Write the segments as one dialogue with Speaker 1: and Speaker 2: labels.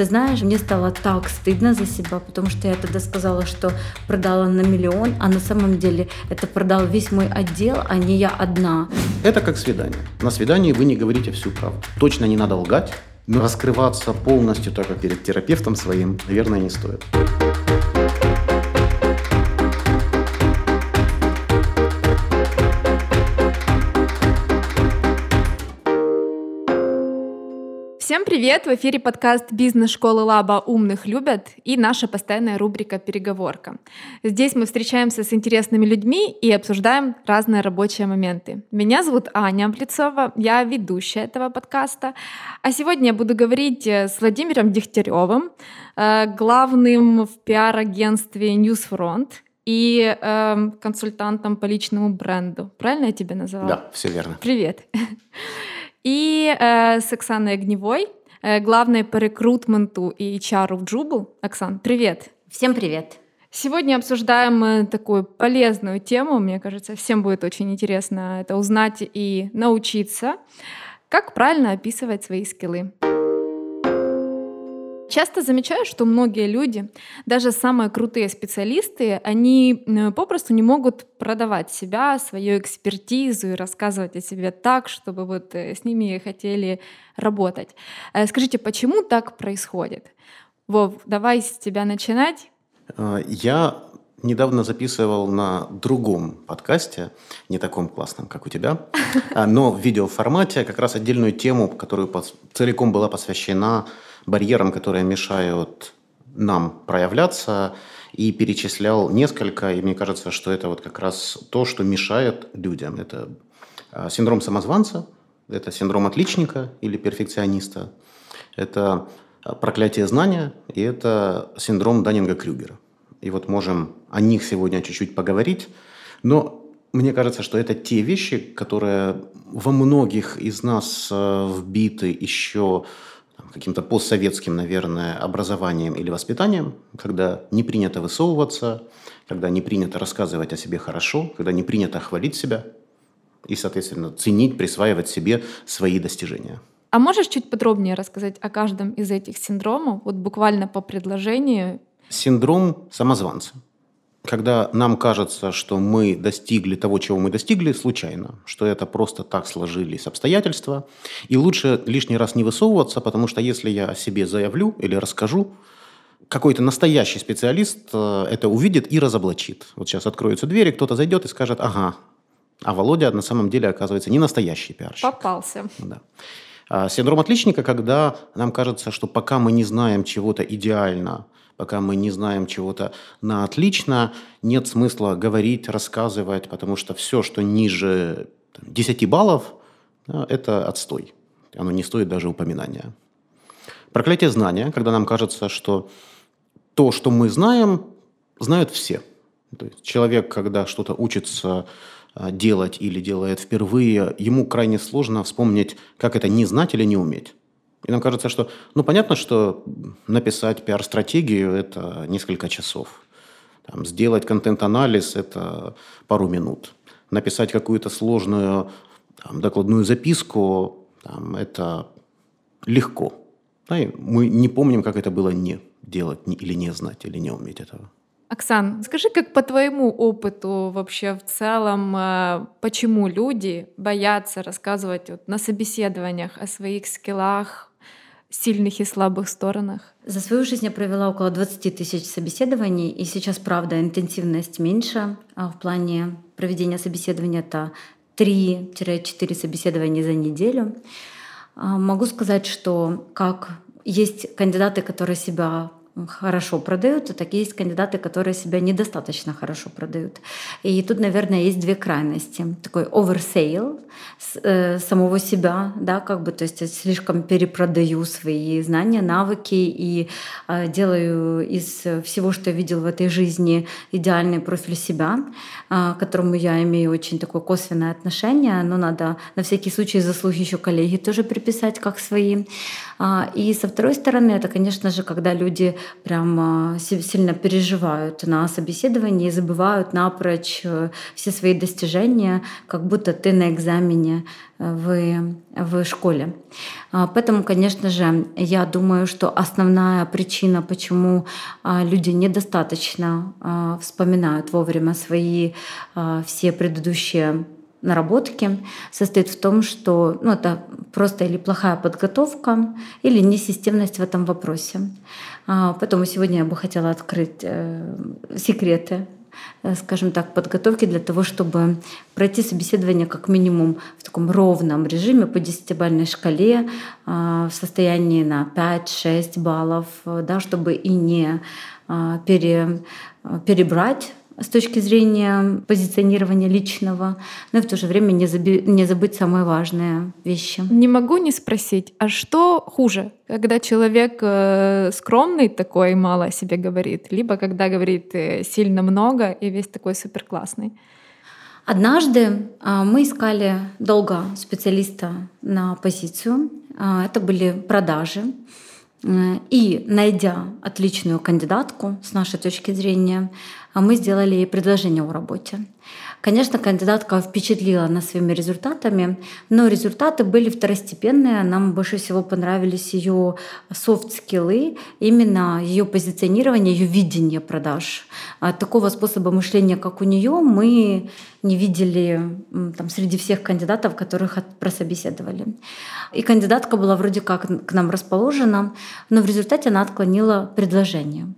Speaker 1: Ты знаешь, мне стало так стыдно за себя, потому что я тогда сказала, что продала на миллион, а на самом деле это продал весь мой отдел, а не я одна.
Speaker 2: Это как свидание. На свидании вы не говорите всю правду. Точно не надо лгать, но раскрываться полностью только перед терапевтом своим, наверное, не стоит.
Speaker 3: Всем привет! В эфире подкаст «Бизнес-школы Лаба умных любят» и наша постоянная рубрика «Переговорка». Здесь мы встречаемся с интересными людьми и обсуждаем разные рабочие моменты. Меня зовут Аня Амплицова, я ведущая этого подкаста. А сегодня я буду говорить э, с Владимиром Дегтяревым, э, главным в пиар-агентстве Newsfront и э, консультантом по личному бренду. Правильно я тебя назвала?
Speaker 2: Да, все верно.
Speaker 3: Привет. И э, с Оксаной Огневой, э, главной по рекрутменту и HR в Джубл. Оксан, привет.
Speaker 1: Всем привет.
Speaker 3: Сегодня обсуждаем такую полезную тему. Мне кажется, всем будет очень интересно это узнать и научиться. Как правильно описывать свои скиллы? Часто замечаю, что многие люди, даже самые крутые специалисты, они попросту не могут продавать себя, свою экспертизу и рассказывать о себе так, чтобы вот э, с ними хотели работать. Э, скажите, почему так происходит? Вов, давай с тебя начинать.
Speaker 2: Э, я недавно записывал на другом подкасте, не таком классном, как у тебя, а, но в видеоформате как раз отдельную тему, которая целиком была посвящена барьерам, которые мешают нам проявляться, и перечислял несколько, и мне кажется, что это вот как раз то, что мешает людям. Это а, синдром самозванца, это синдром отличника или перфекциониста, это а, проклятие знания, и это синдром Даннинга-Крюгера. И вот можем о них сегодня чуть-чуть поговорить, но мне кажется, что это те вещи, которые во многих из нас а, вбиты еще каким-то постсоветским, наверное, образованием или воспитанием, когда не принято высовываться, когда не принято рассказывать о себе хорошо, когда не принято хвалить себя и, соответственно, ценить, присваивать себе свои достижения.
Speaker 3: А можешь чуть подробнее рассказать о каждом из этих синдромов, вот буквально по предложению?
Speaker 2: Синдром самозванца – когда нам кажется, что мы достигли того, чего мы достигли, случайно, что это просто так сложились обстоятельства, и лучше лишний раз не высовываться, потому что если я о себе заявлю или расскажу, какой-то настоящий специалист э, это увидит и разоблачит. Вот сейчас откроются двери, кто-то зайдет и скажет, ага, а Володя на самом деле оказывается не настоящий пиарщик.
Speaker 3: Попался.
Speaker 2: Да. А синдром отличника, когда нам кажется, что пока мы не знаем чего-то идеально, пока мы не знаем чего-то на отлично, нет смысла говорить, рассказывать, потому что все, что ниже 10 баллов, это отстой. Оно не стоит даже упоминания. Проклятие знания, когда нам кажется, что то, что мы знаем, знают все. То есть человек, когда что-то учится а, делать или делает впервые, ему крайне сложно вспомнить, как это не знать или не уметь. И нам кажется, что, ну, понятно, что написать пиар-стратегию – это несколько часов. Там, сделать контент-анализ – это пару минут. Написать какую-то сложную там, докладную записку это легко. Да, и мы не помним, как это было не делать не, или не знать, или не уметь этого.
Speaker 3: Оксан, скажи, как по твоему опыту вообще в целом, э, почему люди боятся рассказывать вот на собеседованиях о своих скиллах, сильных и слабых сторонах?
Speaker 1: За свою жизнь я провела около 20 тысяч собеседований, и сейчас, правда, интенсивность меньше. А в плане проведения собеседования это 3-4 собеседования за неделю. А, могу сказать, что как есть кандидаты, которые себя хорошо продают, а такие есть кандидаты, которые себя недостаточно хорошо продают. И тут, наверное, есть две крайности. Такой oversale э, самого себя, да, как бы, то есть я слишком перепродаю свои знания, навыки и э, делаю из всего, что я видел в этой жизни, идеальный профиль себя, э, к которому я имею очень такое косвенное отношение, но надо на всякий случай заслуги еще коллеги тоже приписать как свои. А, и со второй стороны, это, конечно же, когда люди прям сильно переживают на собеседовании и забывают напрочь э, все свои достижения, как будто ты на экзамене э, в, в школе. А, поэтому, конечно же, я думаю, что основная причина, почему люди недостаточно вспоминают вовремя свои все предыдущие наработки состоит в том, что ну, это просто или плохая подготовка, или несистемность в этом вопросе. А, поэтому сегодня я бы хотела открыть э, секреты э, скажем так, подготовки для того, чтобы пройти собеседование как минимум в таком ровном режиме по десятибальной шкале а, в состоянии на 5-6 баллов, да, чтобы и не пере, перебрать с точки зрения позиционирования личного, но и в то же время не, заби- не забыть самые важные вещи.
Speaker 3: Не могу не спросить, а что хуже, когда человек э, скромный такой, мало о себе говорит, либо когда говорит э, сильно много и весь такой супер классный?
Speaker 1: Однажды э, мы искали долго специалиста на позицию. Э, это были продажи. И найдя отличную кандидатку с нашей точки зрения, мы сделали ей предложение о работе. Конечно, кандидатка впечатлила нас своими результатами, но результаты были второстепенные. Нам больше всего понравились ее софт-скиллы, именно ее позиционирование, ее видение продаж. А такого способа мышления, как у нее, мы не видели там, среди всех кандидатов, которых прособеседовали. И кандидатка была вроде как к нам расположена, но в результате она отклонила предложение.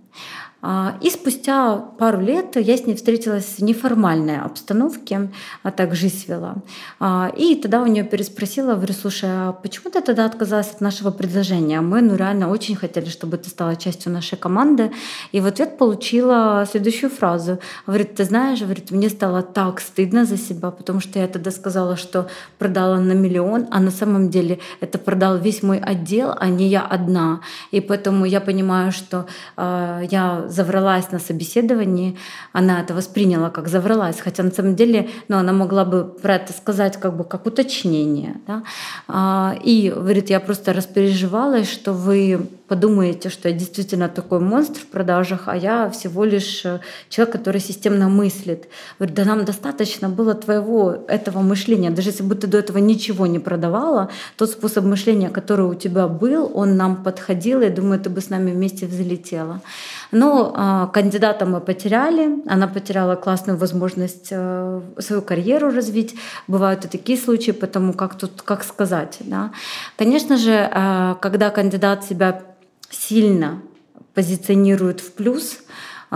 Speaker 1: А, и спустя пару лет я с ней встретилась в неформальной обстановке, а так жизнь вела. А, и тогда у нее переспросила, говорю, слушай, а почему ты тогда отказалась от нашего предложения? Мы ну, реально очень хотели, чтобы ты стала частью нашей команды. И в ответ получила следующую фразу. Говорит, ты знаешь, говорит, мне стало так стыдно за себя, потому что я тогда сказала, что продала на миллион, а на самом деле это продал весь мой отдел, а не я одна. И поэтому я понимаю, что э, я завралась на собеседовании, она это восприняла как завралась, хотя на самом деле ну, она могла бы про это сказать как бы как уточнение. Да? А, и говорит, я просто распереживалась, что вы подумаете, что я действительно такой монстр в продажах, а я всего лишь э, человек, который системно мыслит. Говорит, да нам достаточно было твоего этого мышления. Даже если бы ты до этого ничего не продавала, тот способ мышления, который у тебя был, он нам подходил, я думаю, ты бы с нами вместе взлетела. Но э, кандидата мы потеряли, она потеряла классную возможность э, свою карьеру развить. Бывают и такие случаи, потому как тут, как сказать. Да? Конечно же, э, когда кандидат себя сильно позиционирует в плюс,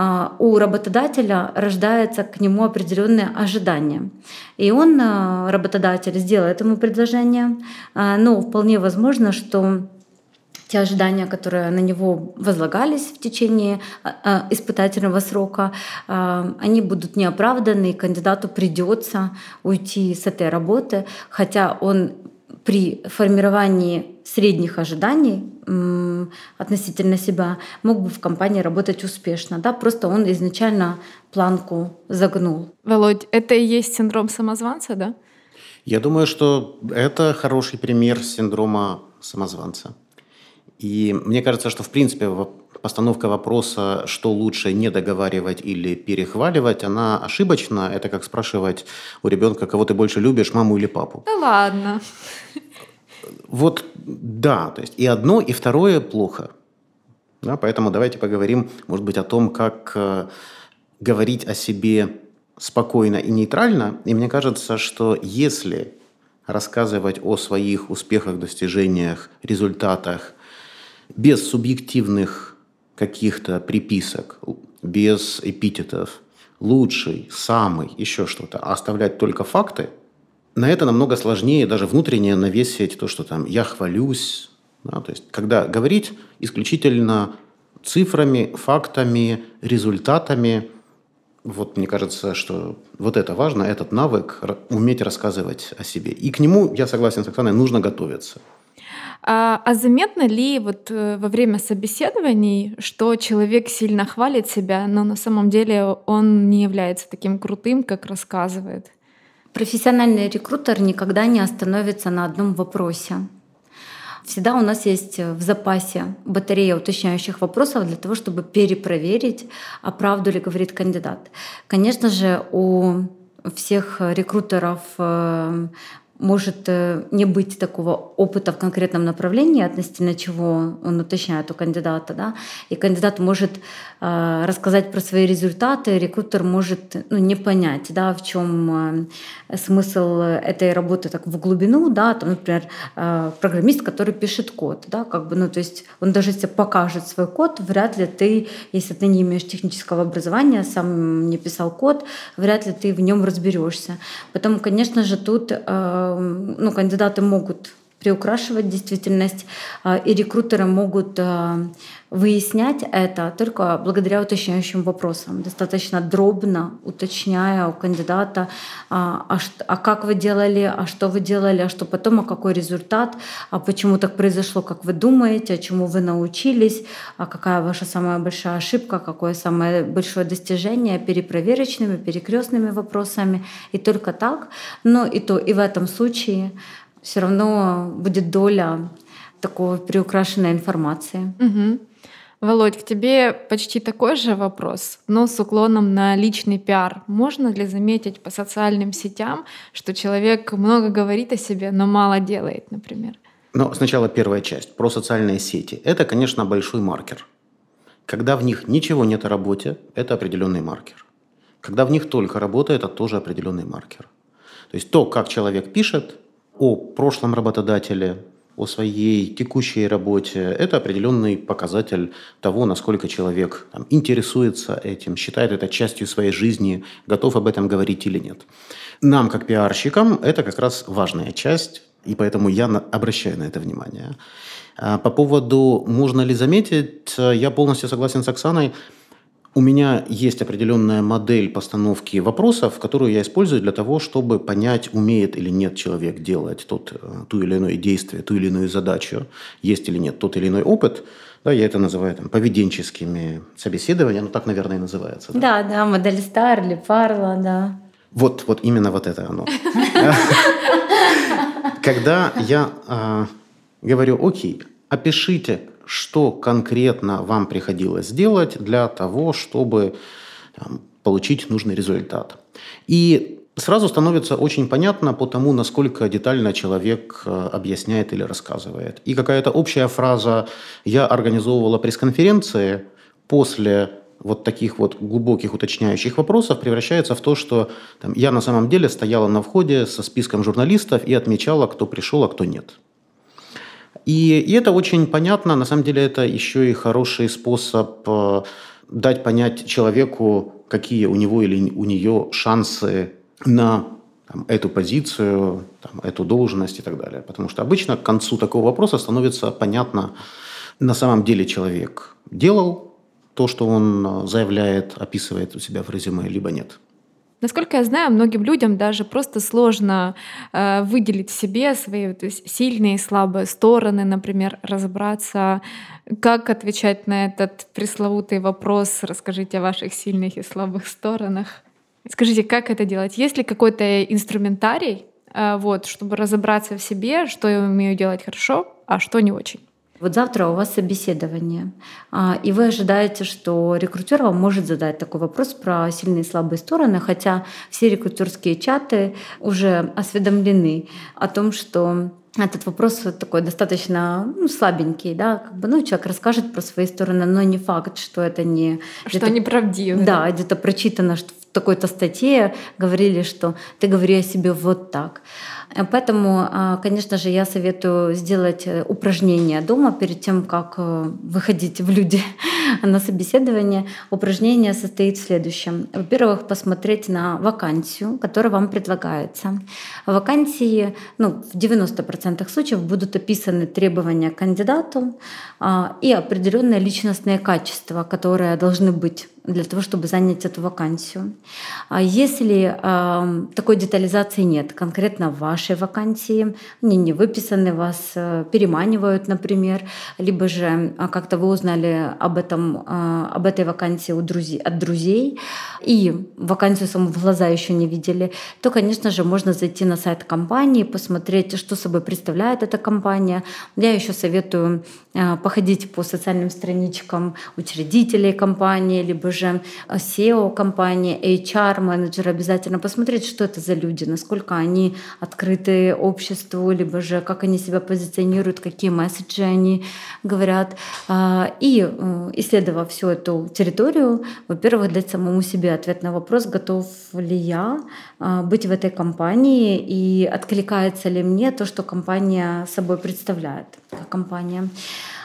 Speaker 1: а, у работодателя рождается к нему определенное ожидание. И он, а, работодатель, сделает ему предложение, а, но вполне возможно, что те ожидания, которые на него возлагались в течение испытательного срока, они будут неоправданы, и кандидату придется уйти с этой работы, хотя он при формировании средних ожиданий относительно себя мог бы в компании работать успешно. Да? Просто он изначально планку загнул.
Speaker 3: Володь, это и есть синдром самозванца, да?
Speaker 2: Я думаю, что это хороший пример синдрома самозванца. И мне кажется, что в принципе постановка вопроса, что лучше не договаривать или перехваливать, она ошибочна. Это как спрашивать у ребенка, кого ты больше любишь, маму или папу.
Speaker 3: Да ладно.
Speaker 2: Вот да, то есть и одно, и второе плохо. Да, поэтому давайте поговорим, может быть, о том, как э, говорить о себе спокойно и нейтрально. И мне кажется, что если рассказывать о своих успехах, достижениях, результатах без субъективных каких-то приписок, без эпитетов, лучший, самый, еще что-то, а оставлять только факты, на это намного сложнее даже внутренне навесить то, что там я хвалюсь. Да, то есть, когда говорить исключительно цифрами, фактами, результатами, вот мне кажется, что вот это важно, этот навык, уметь рассказывать о себе. И к нему, я согласен с Оксаной, нужно готовиться.
Speaker 3: А, а заметно ли вот э, во время собеседований, что человек сильно хвалит себя, но на самом деле он не является таким крутым, как рассказывает?
Speaker 1: Профессиональный рекрутер никогда не остановится на одном вопросе. всегда у нас есть в запасе батарея уточняющих вопросов для того, чтобы перепроверить, а правду ли говорит кандидат. Конечно же, у всех рекрутеров э, может э, не быть такого опыта в конкретном направлении, относительно чего он уточняет у кандидата. Да? И кандидат может э, рассказать про свои результаты, рекрутер может ну, не понять, да, в чем э, смысл этой работы так в глубину. Да? Там, например, программист, который пишет код. Да? Как бы, ну, то есть он даже если покажет свой код, вряд ли ты, если ты не имеешь технического образования, сам не писал код, вряд ли ты в нем разберешься. Поэтому, конечно же, тут ну, кандидаты могут приукрашивать действительность, а, и рекрутеры могут а, выяснять это только благодаря уточняющим вопросам, достаточно дробно уточняя у кандидата, а, а, а как вы делали, а что вы делали, а что потом, а какой результат, а почему так произошло, как вы думаете, а чему вы научились, а какая ваша самая большая ошибка, какое самое большое достижение, перепроверочными, перекрестными вопросами, и только так. Но и то, и в этом случае все равно будет доля такого приукрашенной информации.
Speaker 3: Угу. Володь, к тебе почти такой же вопрос, но с уклоном на личный пиар. Можно ли заметить по социальным сетям, что человек много говорит о себе, но мало делает, например?
Speaker 2: Но сначала первая часть про социальные сети. Это, конечно, большой маркер. Когда в них ничего нет о работе, это определенный маркер. Когда в них только работа, это тоже определенный маркер. То есть то, как человек пишет, о прошлом работодателе, о своей текущей работе. Это определенный показатель того, насколько человек там, интересуется этим, считает это частью своей жизни, готов об этом говорить или нет. Нам, как пиарщикам, это как раз важная часть, и поэтому я обращаю на это внимание. А по поводу «можно ли заметить», я полностью согласен с Оксаной – у меня есть определенная модель постановки вопросов, которую я использую для того, чтобы понять, умеет или нет человек делать тот, э, ту или иное действие, ту или иную задачу, есть или нет тот или иной опыт. Да, я это называю там, поведенческими собеседованиями, ну так, наверное, и называется.
Speaker 1: Да, да, да модель Стар или Парла, да.
Speaker 2: Вот, вот именно вот это оно. Когда я а, говорю, окей, опишите что конкретно вам приходилось сделать для того, чтобы там, получить нужный результат. И сразу становится очень понятно по тому, насколько детально человек э, объясняет или рассказывает. И какая-то общая фраза «я организовывала пресс-конференции» после вот таких вот глубоких уточняющих вопросов превращается в то, что там, я на самом деле стояла на входе со списком журналистов и отмечала, кто пришел, а кто нет. И, и это очень понятно. На самом деле это еще и хороший способ э, дать понять человеку, какие у него или у нее шансы на там, эту позицию, там, эту должность и так далее. Потому что обычно к концу такого вопроса становится понятно, на самом деле человек делал то, что он э, заявляет, описывает у себя в резюме, либо нет.
Speaker 3: Насколько я знаю, многим людям даже просто сложно э, выделить себе свои то есть, сильные и слабые стороны, например, разобраться, как отвечать на этот пресловутый вопрос. Расскажите о ваших сильных и слабых сторонах. Скажите, как это делать? Есть ли какой-то инструментарий, э, вот, чтобы разобраться в себе, что я умею делать хорошо, а что не очень?
Speaker 1: Вот завтра у вас собеседование, а, и вы ожидаете, что рекрутер вам может задать такой вопрос про сильные и слабые стороны, хотя все рекрутерские чаты уже осведомлены о том, что этот вопрос такой достаточно ну, слабенький, да, как бы, ну, человек расскажет про свои стороны, но не факт, что это не...
Speaker 3: Что неправдиво.
Speaker 1: Да, где-то прочитано, что в такой-то статье говорили, что ты говори о себе вот так. Э, поэтому, а, конечно же, я советую сделать э, упражнение дома перед тем, как э, выходить в люди на собеседование. Упражнение состоит в следующем. Во-первых, посмотреть на вакансию, которая вам предлагается. Вакансии ну, в 90% случаев будут описаны требования к кандидату а, и определенные личностные качества, которые должны быть для того, чтобы занять эту вакансию. А если такой детализации нет, конкретно в вашей вакансии, они не выписаны, вас э, переманивают, например, либо же э, как-то вы узнали об, этом, э, об этой вакансии у друзей, от друзей, и вакансию саму в глаза еще не видели, то, конечно же, можно зайти на сайт компании, посмотреть, что собой представляет эта компания. Я еще советую походить по социальным страничкам учредителей компании, либо же SEO компании, HR-менеджера обязательно посмотреть, что это за люди, насколько они открыты обществу, либо же как они себя позиционируют, какие месседжи они говорят. А, и э, исследовав всю эту территорию, во-первых, дать самому себе ответ на вопрос, готов ли я а, быть в этой компании и откликается ли мне то, что компания собой представляет, как компания.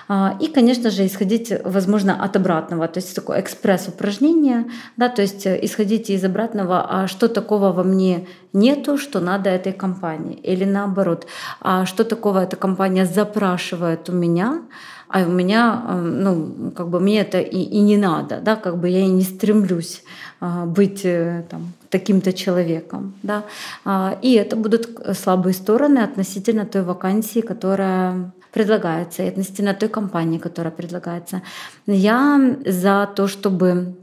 Speaker 1: А, и, конечно же, исходить, возможно, от обратного, то есть такое экспресс-упражнение, да, то есть э, исходите из обратного, а что такого во мне нету, что надо этой компании, или наоборот, а что такого эта компания запрашивает у меня, а у меня, э, ну, как бы мне это и, и не надо, да, как бы я и не стремлюсь а, быть э, там, таким-то человеком, да, а, и это будут слабые стороны относительно той вакансии, которая предлагается, и относительно той компании, которая предлагается. Я за то, чтобы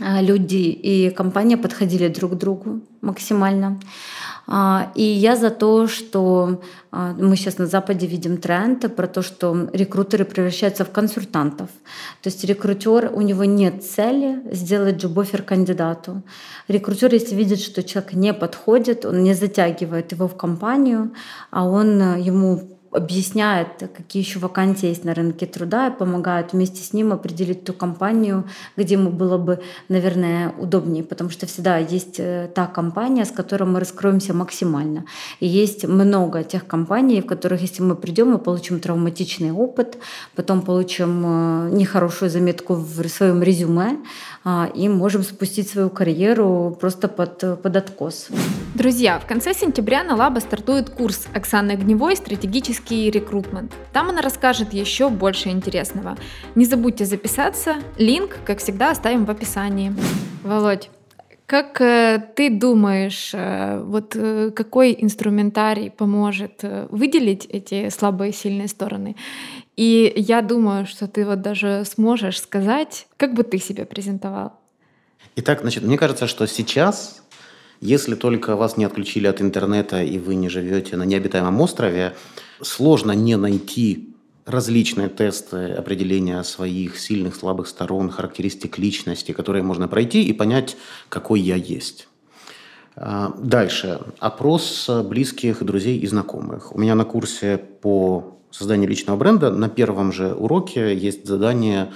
Speaker 1: а, люди и компания подходили друг к другу максимально. А, и я за то, что а, мы сейчас на Западе видим тренд про то, что рекрутеры превращаются в консультантов. То есть рекрутер, у него нет цели сделать джобофер кандидату. Рекрутер, если видит, что человек не подходит, он не затягивает его в компанию, а он ему объясняет, какие еще вакансии есть на рынке труда и помогает вместе с ним определить ту компанию, где ему было бы, наверное, удобнее, потому что всегда есть э, та компания, с которой мы раскроемся максимально. И есть много тех компаний, в которых, если мы придем, мы получим травматичный опыт, потом получим э, нехорошую заметку в своем резюме и можем спустить свою карьеру просто под, под откос.
Speaker 3: Друзья, в конце сентября на Лаба стартует курс Оксаны Огневой «Стратегический рекрутмент. Там она расскажет еще больше интересного. Не забудьте записаться, линк, как всегда, оставим в описании. Володь, как э, ты думаешь, э, вот э, какой инструментарий поможет выделить эти слабые и сильные стороны? И я думаю, что ты вот даже сможешь сказать, как бы ты себя презентовал.
Speaker 2: Итак, значит, мне кажется, что сейчас, если только вас не отключили от интернета и вы не живете на необитаемом острове, Сложно не найти различные тесты определения своих сильных, слабых сторон, характеристик личности, которые можно пройти и понять, какой я есть. А, дальше. Опрос близких, друзей и знакомых. У меня на курсе по созданию личного бренда на первом же уроке есть задание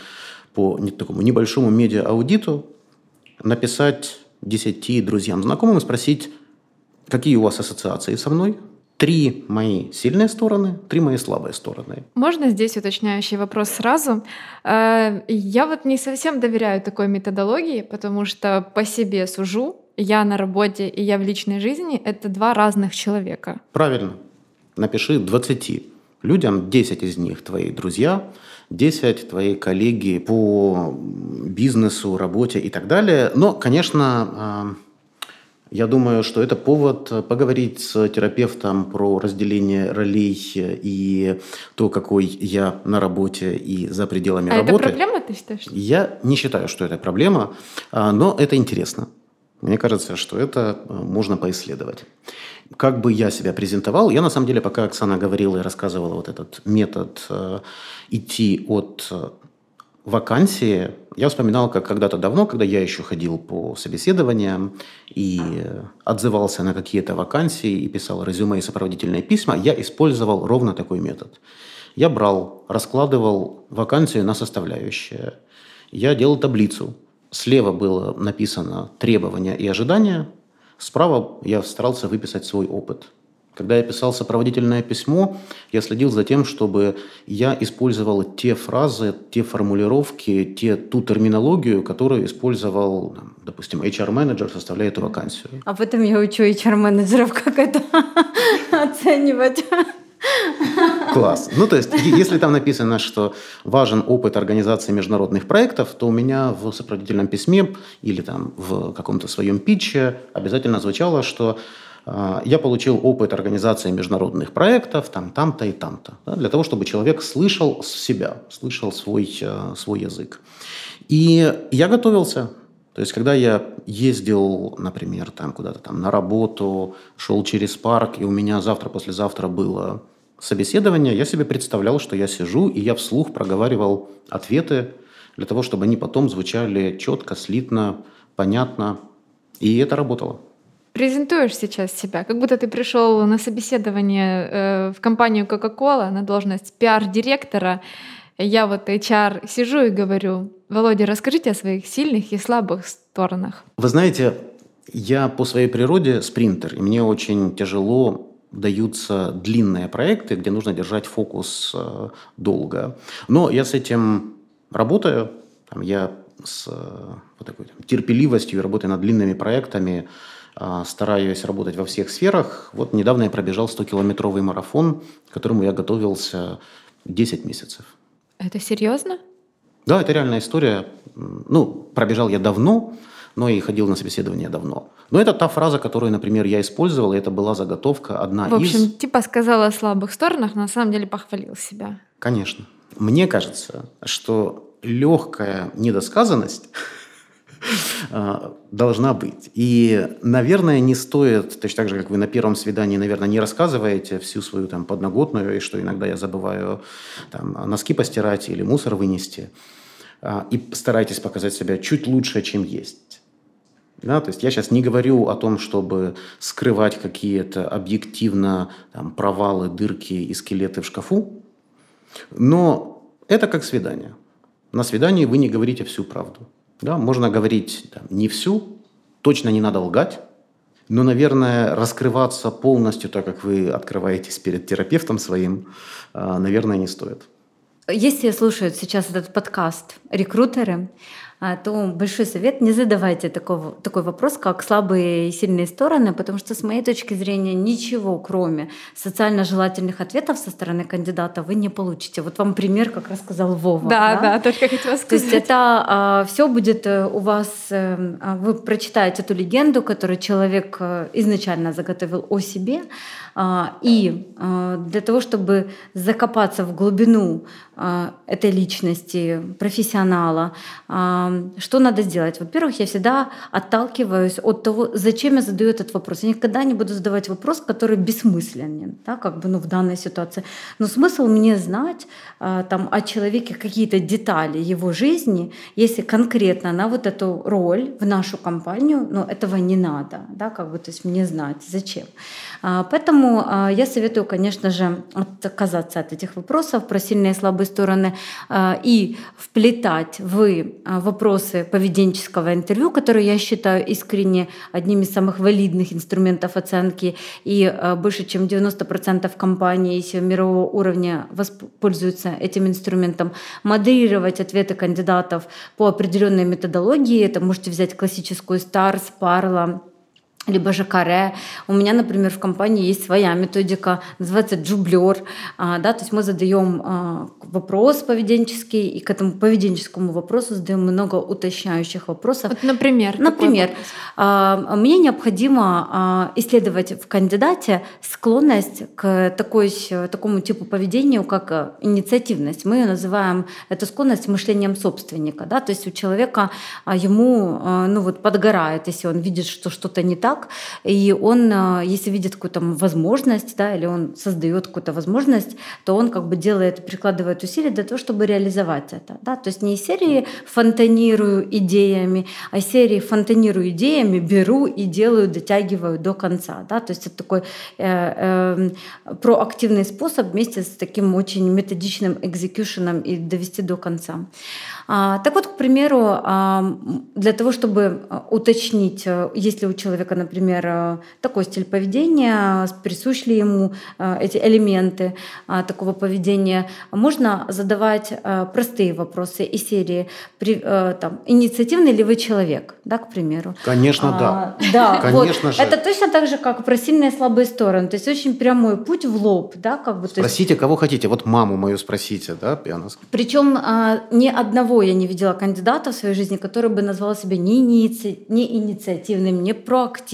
Speaker 2: по такому небольшому медиа-аудиту написать 10 друзьям, знакомым, спросить, какие у вас ассоциации со мной, три мои сильные стороны, три мои слабые стороны.
Speaker 3: Можно здесь уточняющий вопрос сразу? Э, я вот не совсем доверяю такой методологии, потому что по себе сужу, я на работе и я в личной жизни — это два разных человека.
Speaker 2: Правильно. Напиши 20 людям, 10 из них твои друзья, 10 твои коллеги по бизнесу, работе и так далее. Но, конечно, а, я думаю, что это повод э, поговорить с терапевтом про разделение ролей и то, какой я на работе и за пределами
Speaker 3: а
Speaker 2: работы.
Speaker 3: это проблема, ты считаешь?
Speaker 2: Я не считаю, что это проблема, а, но это интересно. Мне кажется, что это э, можно поисследовать. Как бы я себя презентовал? Я на самом деле, пока Оксана говорила и рассказывала вот этот метод э, идти от вакансии я вспоминал, как когда-то давно, когда я еще ходил по собеседованиям и отзывался на какие-то вакансии и писал резюме и сопроводительные письма, я использовал ровно такой метод. Я брал, раскладывал вакансию на составляющие. Я делал таблицу. Слева было написано требования и ожидания, справа я старался выписать свой опыт – когда я писал сопроводительное письмо, я следил за тем, чтобы я использовал те фразы, те формулировки, те, ту терминологию, которую использовал, допустим, HR-менеджер, составляя эту вакансию.
Speaker 1: А в этом я учу HR-менеджеров, как это оценивать.
Speaker 2: Класс. Ну, то есть, если там написано, что важен опыт организации международных проектов, то у меня в сопроводительном письме или там в каком-то своем питче обязательно звучало, что э, я получил опыт организации международных проектов там, там-то и там-то. Да, для того, чтобы человек слышал себя, слышал свой, э, свой язык. И я готовился. То есть, когда я ездил, например, там куда-то там на работу, шел через парк, и у меня завтра-послезавтра было собеседование, я себе представлял, что я сижу, и я вслух проговаривал ответы для того, чтобы они потом звучали четко, слитно, понятно. И это работало.
Speaker 3: Презентуешь сейчас себя, как будто ты пришел на собеседование э, в компанию Coca-Cola на должность пиар-директора. Я вот HR сижу и говорю, Володя, расскажите о своих сильных и слабых сторонах.
Speaker 2: Вы знаете, я по своей природе спринтер, и мне очень тяжело даются длинные проекты, где нужно держать фокус э, долго. Но я с этим работаю. Там, я с э, вот такой там, терпеливостью работаю над длинными проектами, э, стараюсь работать во всех сферах. Вот недавно я пробежал 100-километровый марафон, к которому я готовился 10 месяцев.
Speaker 3: Это серьезно?
Speaker 2: Да, это реальная история. Ну, пробежал я давно, но и ходил на собеседование давно. Но это та фраза, которую, например, я использовал, и это была заготовка одна из...
Speaker 3: В общем, из... типа сказала о слабых сторонах, но на самом деле похвалил себя.
Speaker 2: Конечно. Мне кажется, что легкая недосказанность а, должна быть. И, наверное, не стоит, точно так же, как вы на первом свидании, наверное, не рассказываете всю свою там подноготную, и что иногда я забываю там, носки постирать или мусор вынести, а, и старайтесь показать себя чуть лучше, чем есть. Да, то есть я сейчас не говорю о том, чтобы скрывать какие-то объективно там, провалы, дырки и скелеты в шкафу, но это как свидание. На свидании вы не говорите всю правду. Да, можно говорить там, не всю, точно не надо лгать, но, наверное, раскрываться полностью, так как вы открываетесь перед терапевтом своим, а, наверное, не стоит.
Speaker 1: Если слушают сейчас этот подкаст рекрутеры, а, то большой совет не задавайте такого, такой вопрос, как слабые и сильные стороны, потому что с моей точки зрения ничего, кроме социально желательных ответов со стороны кандидата, вы не получите. Вот вам пример, как рассказал Вова.
Speaker 3: Да, да, да только хотела сказать.
Speaker 1: То есть это а, все будет э, у вас, э, а, вы прочитаете эту легенду, которую человек э, изначально заготовил о себе, а, и а, для того, чтобы закопаться в глубину а, этой личности, профессионала, что надо сделать? Во-первых, я всегда отталкиваюсь от того, зачем я задаю этот вопрос. Я никогда не буду задавать вопрос, который бессмысленен, да, как бы ну, в данной ситуации. Но смысл мне знать там, о человеке какие-то детали его жизни, если конкретно на вот эту роль в нашу компанию, но этого не надо, да, как бы, то есть мне знать, зачем. Поэтому Поэтому а, я советую, конечно же, отказаться от этих вопросов про сильные и слабые стороны а, и вплетать в а, вопросы поведенческого интервью, которые я считаю искренне одним из самых валидных инструментов оценки. И больше чем 90% компаний мирового уровня воспользуются этим инструментом. Модерировать ответы кандидатов по определенной методологии. Это можете взять классическую STARS, Parla, либо же каре. У меня, например, в компании есть своя методика, называется джублер. А, да, то есть мы задаем а, вопрос поведенческий, и к этому поведенческому вопросу задаем много уточняющих вопросов.
Speaker 3: Вот, например?
Speaker 1: Например, а, мне необходимо исследовать в кандидате склонность к такой, такому типу поведения, как инициативность. Мы ее называем, эту склонность мышлением собственника. Да? То есть у человека ему ну, вот, подгорает, если он видит, что что-то не так, так, и он, э, если видит какую-то возможность, да, или он создает какую-то возможность, то он как бы делает, прикладывает усилия для того, чтобы реализовать это. Да? То есть не из серии фонтанирую идеями, а из серии фонтанирую идеями, беру и делаю, дотягиваю до конца. Да? То есть это такой э, э, проактивный способ вместе с таким очень методичным экзекьюшеном и довести до конца. А, так вот, к примеру, для того, чтобы уточнить, э, есть ли у человека например, э, такой стиль поведения, присущи ли ему э, эти элементы э, такого поведения. Можно задавать простые вопросы из серии там, «Инициативный ли вы человек?» да, к примеру.
Speaker 2: Конечно, да.
Speaker 1: Да, Конечно вот. же. Это точно так же, как про сильные и слабые стороны. То есть очень прямой путь в лоб. Да, как бы,
Speaker 2: Спросите,
Speaker 1: есть...
Speaker 2: кого хотите. Вот маму мою спросите, да,
Speaker 1: Пианос? Причем ни одного я не видела кандидата в своей жизни, который бы назвал себя не, иници... не инициативным, не проактивным.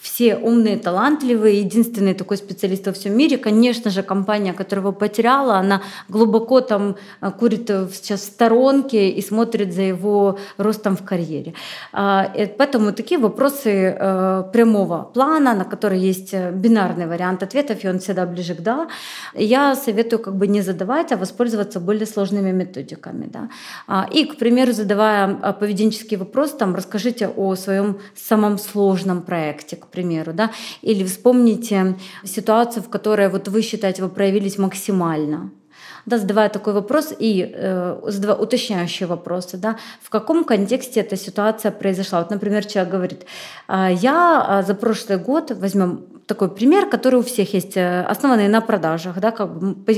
Speaker 1: Все умные, талантливые. Единственный такой специалист во всем мире. Конечно же, компания, которая его потеряла, она глубоко там э, курит сейчас в сторонке и смотрит за его ростом в карьере. А, поэтому такие вопросы э, прямого плана, на которые есть э, бинарный вариант ответов, и он всегда ближе к «да», я советую как бы не задавать, а воспользоваться более сложными методиками. Да. А, и, к примеру, задавая поведенческий вопрос, там, расскажите о своем самом сложном проекте, к примеру, да, или вспомните ситуацию, в которой вот вы считаете, вы проявились максимально, да, задавая такой вопрос и э, задавая уточняющие вопросы, да, в каком контексте эта ситуация произошла. Вот, например, человек говорит, «А, я а, за прошлый год, возьмем такой пример, который у всех есть, э, основанный на продажах, да, как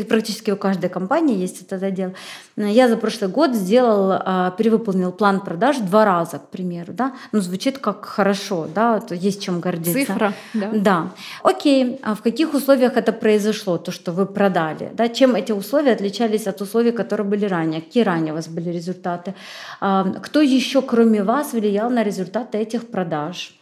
Speaker 1: практически у каждой компании есть этот отдел. Я за прошлый год сделал, а, перевыполнил план продаж два раза, к примеру, да, ну звучит как хорошо, да, то есть чем гордиться.
Speaker 3: Цифра, да.
Speaker 1: Да. Окей, а в каких условиях это произошло, то, что вы продали, да, чем эти условия отличались от условий, которые были ранее, какие ранее у вас были результаты, а, кто еще, кроме вас, влиял на результаты этих продаж,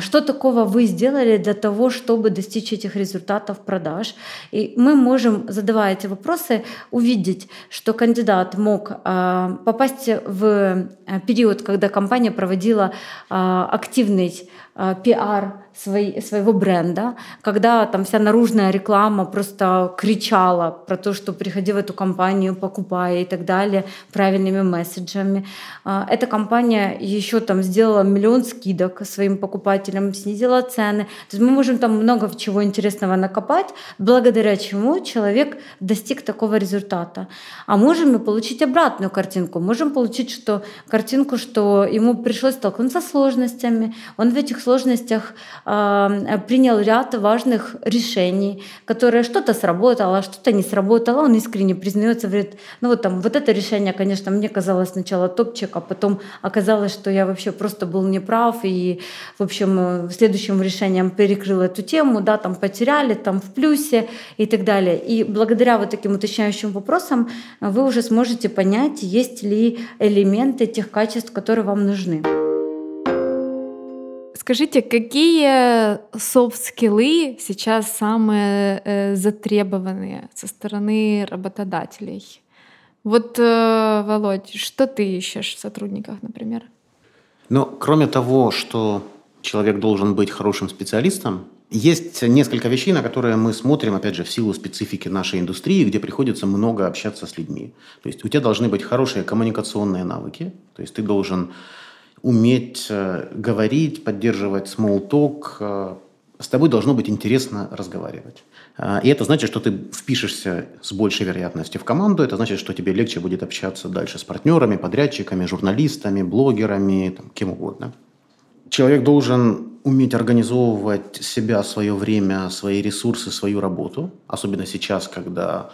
Speaker 1: что такого вы сделали для того, чтобы достичь этих результатов продаж? И мы можем, задавая эти вопросы, увидеть, что кандидат мог а, попасть в э, период, когда компания проводила а, активный пиар своего бренда, когда там вся наружная реклама просто кричала про то, что приходи в эту компанию, покупай и так далее, правильными месседжами. А, эта компания еще там сделала миллион скидок своим покупателям, снизила цены. То есть мы можем там много чего интересного накопать, благодаря чему человек достиг такого результата. А можем мы получить обратную картинку. Можем получить что, картинку, что ему пришлось столкнуться с сложностями, он в этих сложностях принял ряд важных решений, которые что-то сработало, что-то не сработало, он искренне признается, говорит, ну вот там, вот это решение, конечно, мне казалось сначала топчик, а потом оказалось, что я вообще просто был неправ, и, в общем, э, следующим решением перекрыл эту тему, да, там потеряли, там в плюсе и так далее. И благодаря вот таким уточняющим вопросам вы уже сможете понять, есть ли элементы тех качеств, которые вам нужны.
Speaker 3: Скажите, какие софт-скиллы сейчас самые э, затребованные со стороны работодателей? Вот, э, Володь, что ты ищешь в сотрудниках, например?
Speaker 2: Ну, кроме того, что человек должен быть хорошим специалистом, есть несколько вещей, на которые мы смотрим, опять же, в силу специфики нашей индустрии, где приходится много общаться с людьми. То есть у тебя должны быть хорошие коммуникационные навыки, то есть ты должен уметь э, говорить, поддерживать small talk. Э, с тобой должно быть интересно разговаривать. Э, и это значит, что ты впишешься с большей вероятностью в команду. Это значит, что тебе легче будет общаться дальше с партнерами, подрядчиками, журналистами, блогерами, там, кем угодно. Человек должен уметь организовывать себя, свое время, свои ресурсы, свою работу. Особенно сейчас, когда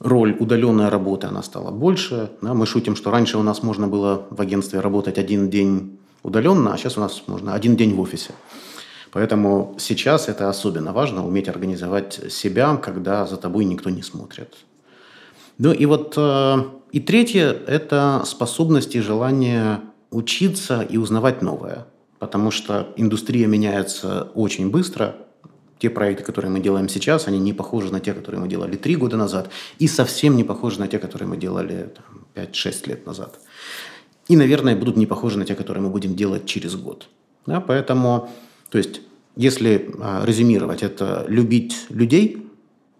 Speaker 2: роль удаленной работы, она стала больше. Да, мы шутим, что раньше у нас можно было в агентстве работать один день удаленно, а сейчас у нас можно один день в офисе. Поэтому сейчас это особенно важно, уметь организовать себя, когда за тобой никто не смотрит. Ну и вот э, и третье – это способность и желание учиться и узнавать новое. Потому что индустрия меняется очень быстро, те проекты, которые мы делаем сейчас, они не похожи на те, которые мы делали три года назад, и совсем не похожи на те, которые мы делали 5-6 лет назад. И, наверное, будут не похожи на те, которые мы будем делать через год. Да, поэтому, то есть, если а, резюмировать, это любить людей,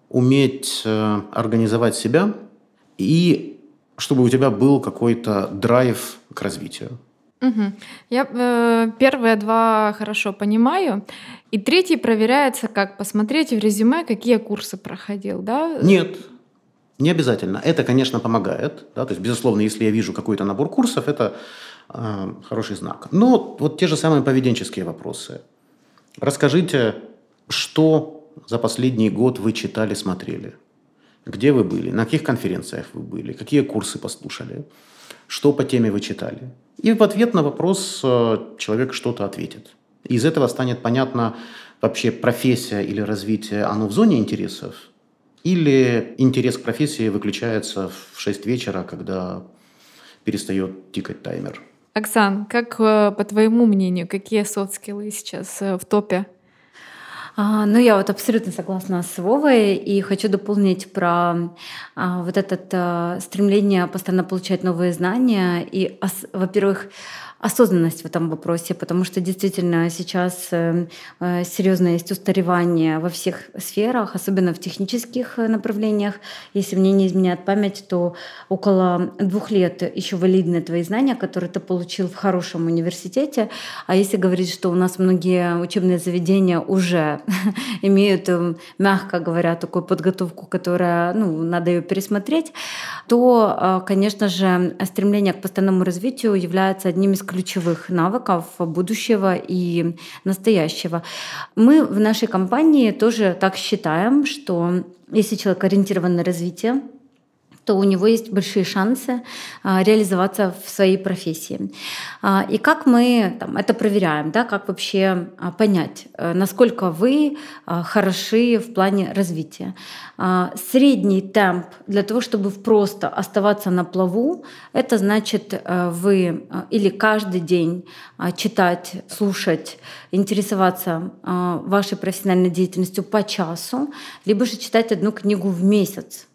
Speaker 2: уметь а, организовать себя и чтобы у тебя был какой-то драйв к развитию.
Speaker 3: Угу. Я э, первые два хорошо понимаю. И третий проверяется как? Посмотреть в резюме, какие курсы проходил, да?
Speaker 2: Нет, не обязательно. Это, конечно, помогает. Да? То есть, безусловно, если я вижу какой-то набор курсов, это э, хороший знак. Но вот те же самые поведенческие вопросы. Расскажите, что за последний год вы читали, смотрели? Где вы были? На каких конференциях вы были? Какие курсы послушали? Что по теме вы читали? И в ответ на вопрос э, человек что-то ответит. Из этого станет понятно, вообще профессия или развитие, оно в зоне интересов? Или интерес к профессии выключается в 6 вечера, когда перестает тикать таймер?
Speaker 3: Оксан, как э, по твоему мнению, какие софт-скиллы сейчас э, в топе?
Speaker 1: А, ну, я вот абсолютно согласна с Вовой и хочу дополнить про а, вот это а, стремление постоянно получать новые знания. И, во-первых, осознанность в этом вопросе, потому что действительно сейчас э, э, серьезно есть устаревание во всех сферах, особенно в технических э, направлениях. Если мне не изменяет память, то около двух лет еще валидны твои знания, которые ты получил в хорошем университете. А если говорить, что у нас многие учебные заведения уже имеют, мягко говоря, такую подготовку, которая, ну, надо ее пересмотреть, то, конечно же, стремление к постоянному развитию является одним из ключевых навыков будущего и настоящего. Мы в нашей компании тоже так считаем, что если человек ориентирован на развитие, то у него есть большие шансы а, реализоваться в своей профессии. А, и как мы там, это проверяем, да, как вообще а, понять, э, насколько вы хороши в плане развития. Средний темп для того, чтобы просто оставаться на плаву, это значит э, вы или каждый день читать, слушать, интересоваться вашей профессиональной деятельностью по часу, либо же читать одну книгу в месяц.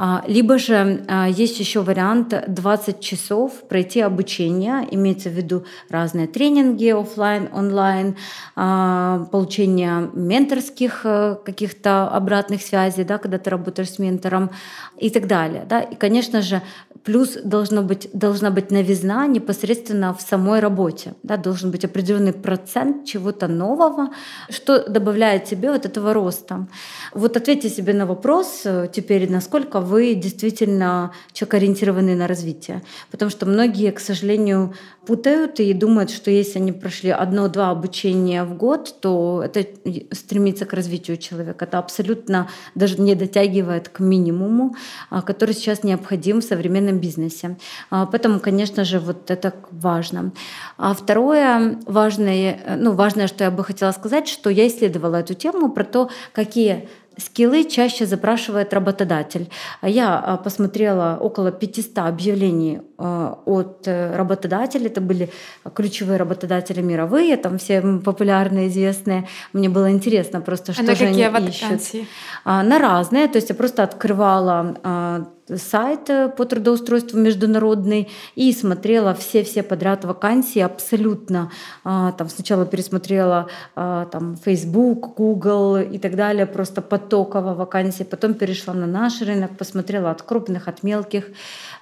Speaker 1: А, либо же а, есть еще вариант 20 часов пройти обучение, имеется в виду разные тренинги офлайн, онлайн, а, получение менторских э, каких-то обратных связей, да, когда ты работаешь с ментором и так далее. Да. И, конечно же, плюс должно быть, должна быть новизна непосредственно в самой работе. Да, должен быть определенный процент чего-то нового, что добавляет тебе вот этого роста. Вот ответьте себе на вопрос э, теперь, насколько вы действительно человек ориентированный на развитие. Потому что многие, к сожалению, путают и думают, что если они прошли одно-два обучения в год, то это стремится к развитию человека. Это абсолютно даже не дотягивает к минимуму, а, который сейчас необходим в современном бизнесе. А, поэтому, конечно же, вот это важно. А второе важное, ну, важное, что я бы хотела сказать, что я исследовала эту тему про то, какие скиллы чаще запрашивает работодатель. Я а, посмотрела около 500 объявлений а, от э, работодателей. Это были ключевые работодатели мировые, там все популярные, известные. Мне было интересно просто, что а же
Speaker 3: они
Speaker 1: ищут. На разные. То есть я просто открывала сайт э, по трудоустройству международный и смотрела все-все подряд вакансии абсолютно. А, там сначала пересмотрела а, там Facebook, Google и так далее, просто потоково вакансии. Потом перешла на наш рынок, посмотрела от крупных, от мелких.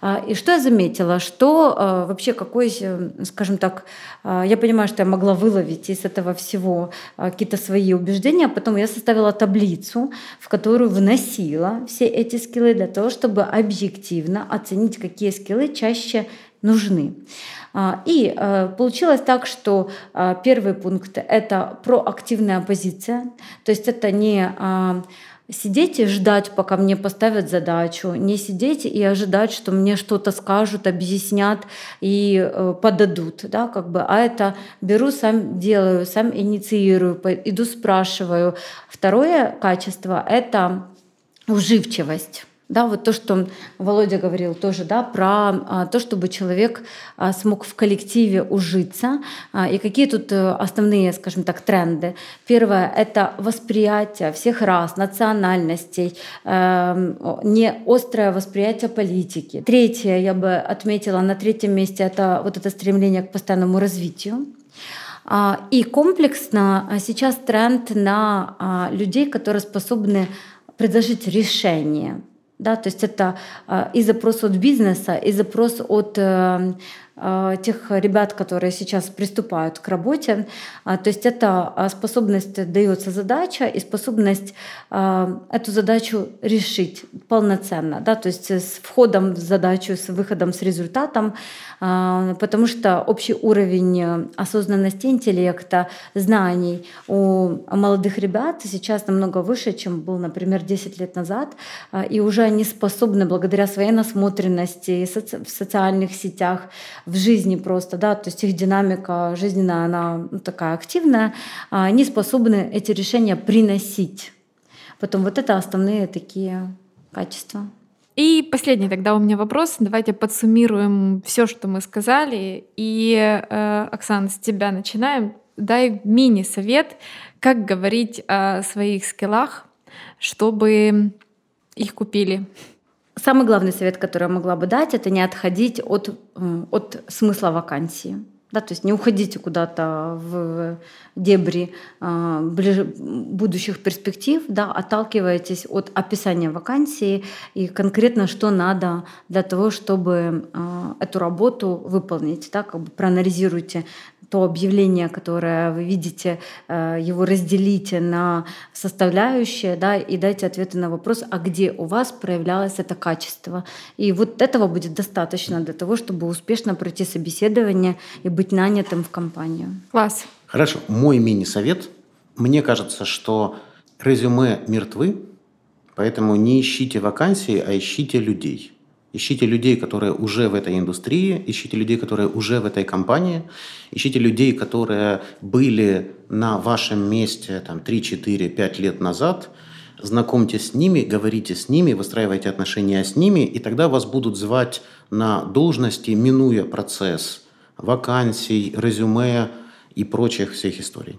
Speaker 1: А, и что я заметила? Что вообще какой, э, скажем так, я понимаю, что я могла выловить из этого всего какие-то свои убеждения, потом я составила таблицу, в которую вносила все эти скиллы для того, чтобы объективно оценить, какие скиллы чаще нужны. А, и э, получилось так, что а, первый пункт — это проактивная позиция, то есть это не а, сидеть и ждать, пока мне поставят задачу, не сидеть и ожидать, что мне что-то скажут, объяснят и э, подадут, да, как бы, а это беру, сам делаю, сам инициирую, иду спрашиваю. Второе качество — это уживчивость. Да, вот то, что Володя говорил тоже, да, про а, то, чтобы человек а, смог в коллективе ужиться. А, и какие тут а, основные, скажем так, тренды? Первое — это восприятие всех рас, национальностей, э, не острое восприятие политики. Третье, я бы отметила на третьем месте, это вот это стремление к постоянному развитию. И комплексно сейчас тренд на людей, которые способны предложить решение да, то есть это э, и запрос от бизнеса, и запрос от э, тех ребят, которые сейчас приступают к работе. А, то есть это а, способность дается задача и способность а, эту задачу решить полноценно, да, то есть с входом в задачу, с выходом с результатом, потому что общий уровень осознанности интеллекта, знаний у молодых ребят сейчас намного выше, чем был, например, 10 лет назад, и уже они способны благодаря своей насмотренности в социальных сетях, в жизни просто, да, то есть их динамика жизненная, она ну, такая активная, они способны эти решения приносить. Потом вот это основные такие качества.
Speaker 3: И последний тогда у меня вопрос. Давайте подсуммируем все, что мы сказали. И, э, Оксана, с тебя начинаем. Дай мини-совет, как говорить о своих скиллах, чтобы их купили.
Speaker 1: Самый главный совет, который я могла бы дать, это не отходить от, от смысла вакансии. Да, то есть не уходите куда-то в дебри э, ближе, будущих перспектив, да, отталкивайтесь от описания вакансии и конкретно, что надо для того, чтобы э, эту работу выполнить. Да, как бы проанализируйте то объявление, которое вы видите, э, его разделите на составляющие, да, и дайте ответы на вопрос, а где у вас проявлялось это качество. И вот этого будет достаточно для того, чтобы успешно пройти собеседование и быть нанятым в компанию.
Speaker 3: Класс.
Speaker 2: Хорошо. Мой мини-совет. Мне кажется, что резюме мертвы, поэтому не ищите вакансии, а ищите людей. Ищите людей, которые уже в этой индустрии, ищите людей, которые уже в этой компании, ищите людей, которые были на вашем месте там, 3, 4, 5 лет назад, знакомьтесь с ними, говорите с ними, выстраивайте отношения с ними, и тогда вас будут звать на должности, минуя процесс вакансий, резюме и прочих всех историй.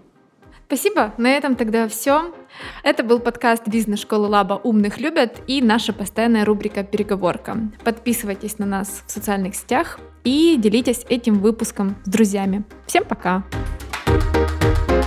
Speaker 3: Спасибо. На этом тогда все. Это был подкаст бизнес-школы Лаба «Умных любят» и наша постоянная рубрика «Переговорка». Подписывайтесь на нас в социальных сетях и делитесь этим выпуском с друзьями. Всем пока! Пока.